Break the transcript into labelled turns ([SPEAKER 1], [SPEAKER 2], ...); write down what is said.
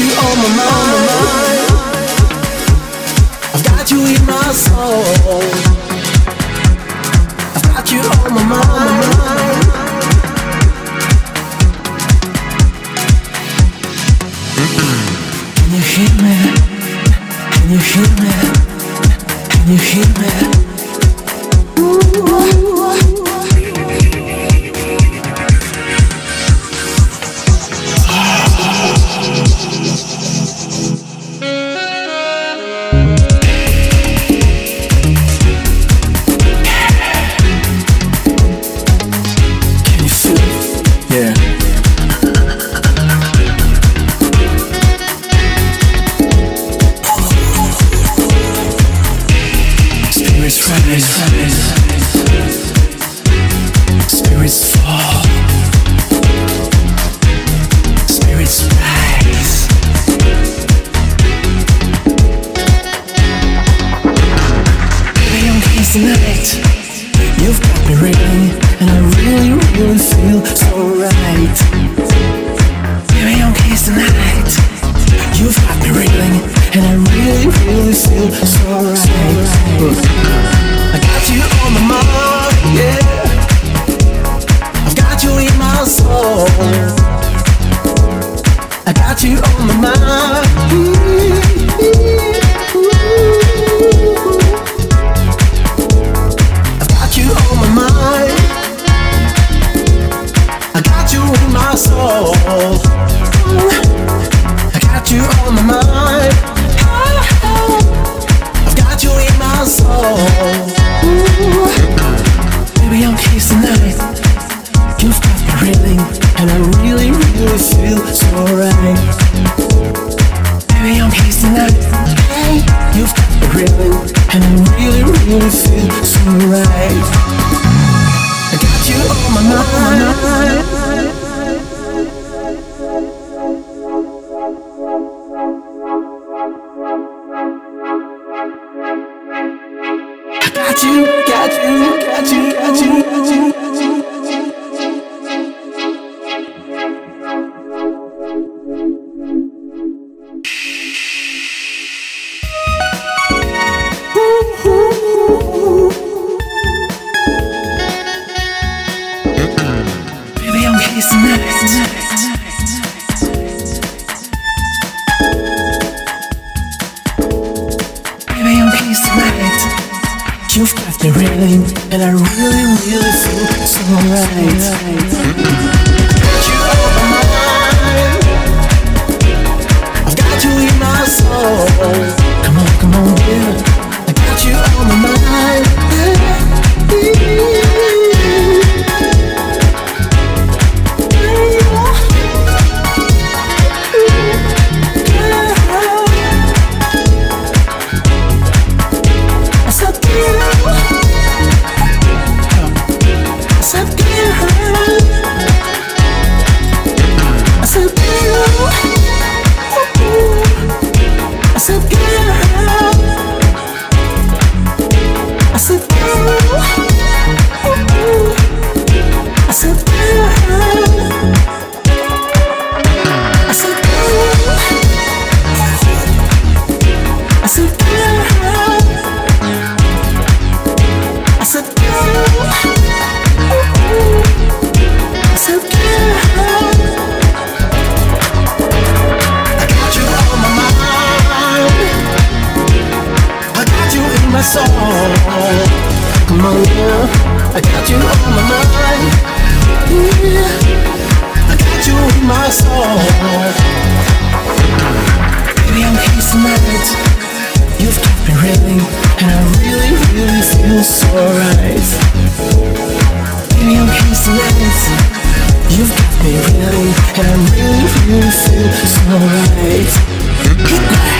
[SPEAKER 1] on my mind. I've got you in my soul. I've got you on my mind. Can you hear me? Can you hear me? Can you hear me? Can tonight. You've got me ringing, and I really, really feel so right. Baby, I'm here tonight. You've got me ringing, and I really, really feel so right. you've got the rhythm, and I really, really feel so right. I got you on my mind. Yeah. I got you in my soul. Baby, I'm tonight. You've got me and I really, really feel so right. Baby, I'm. You've got me and I really, really feel so right.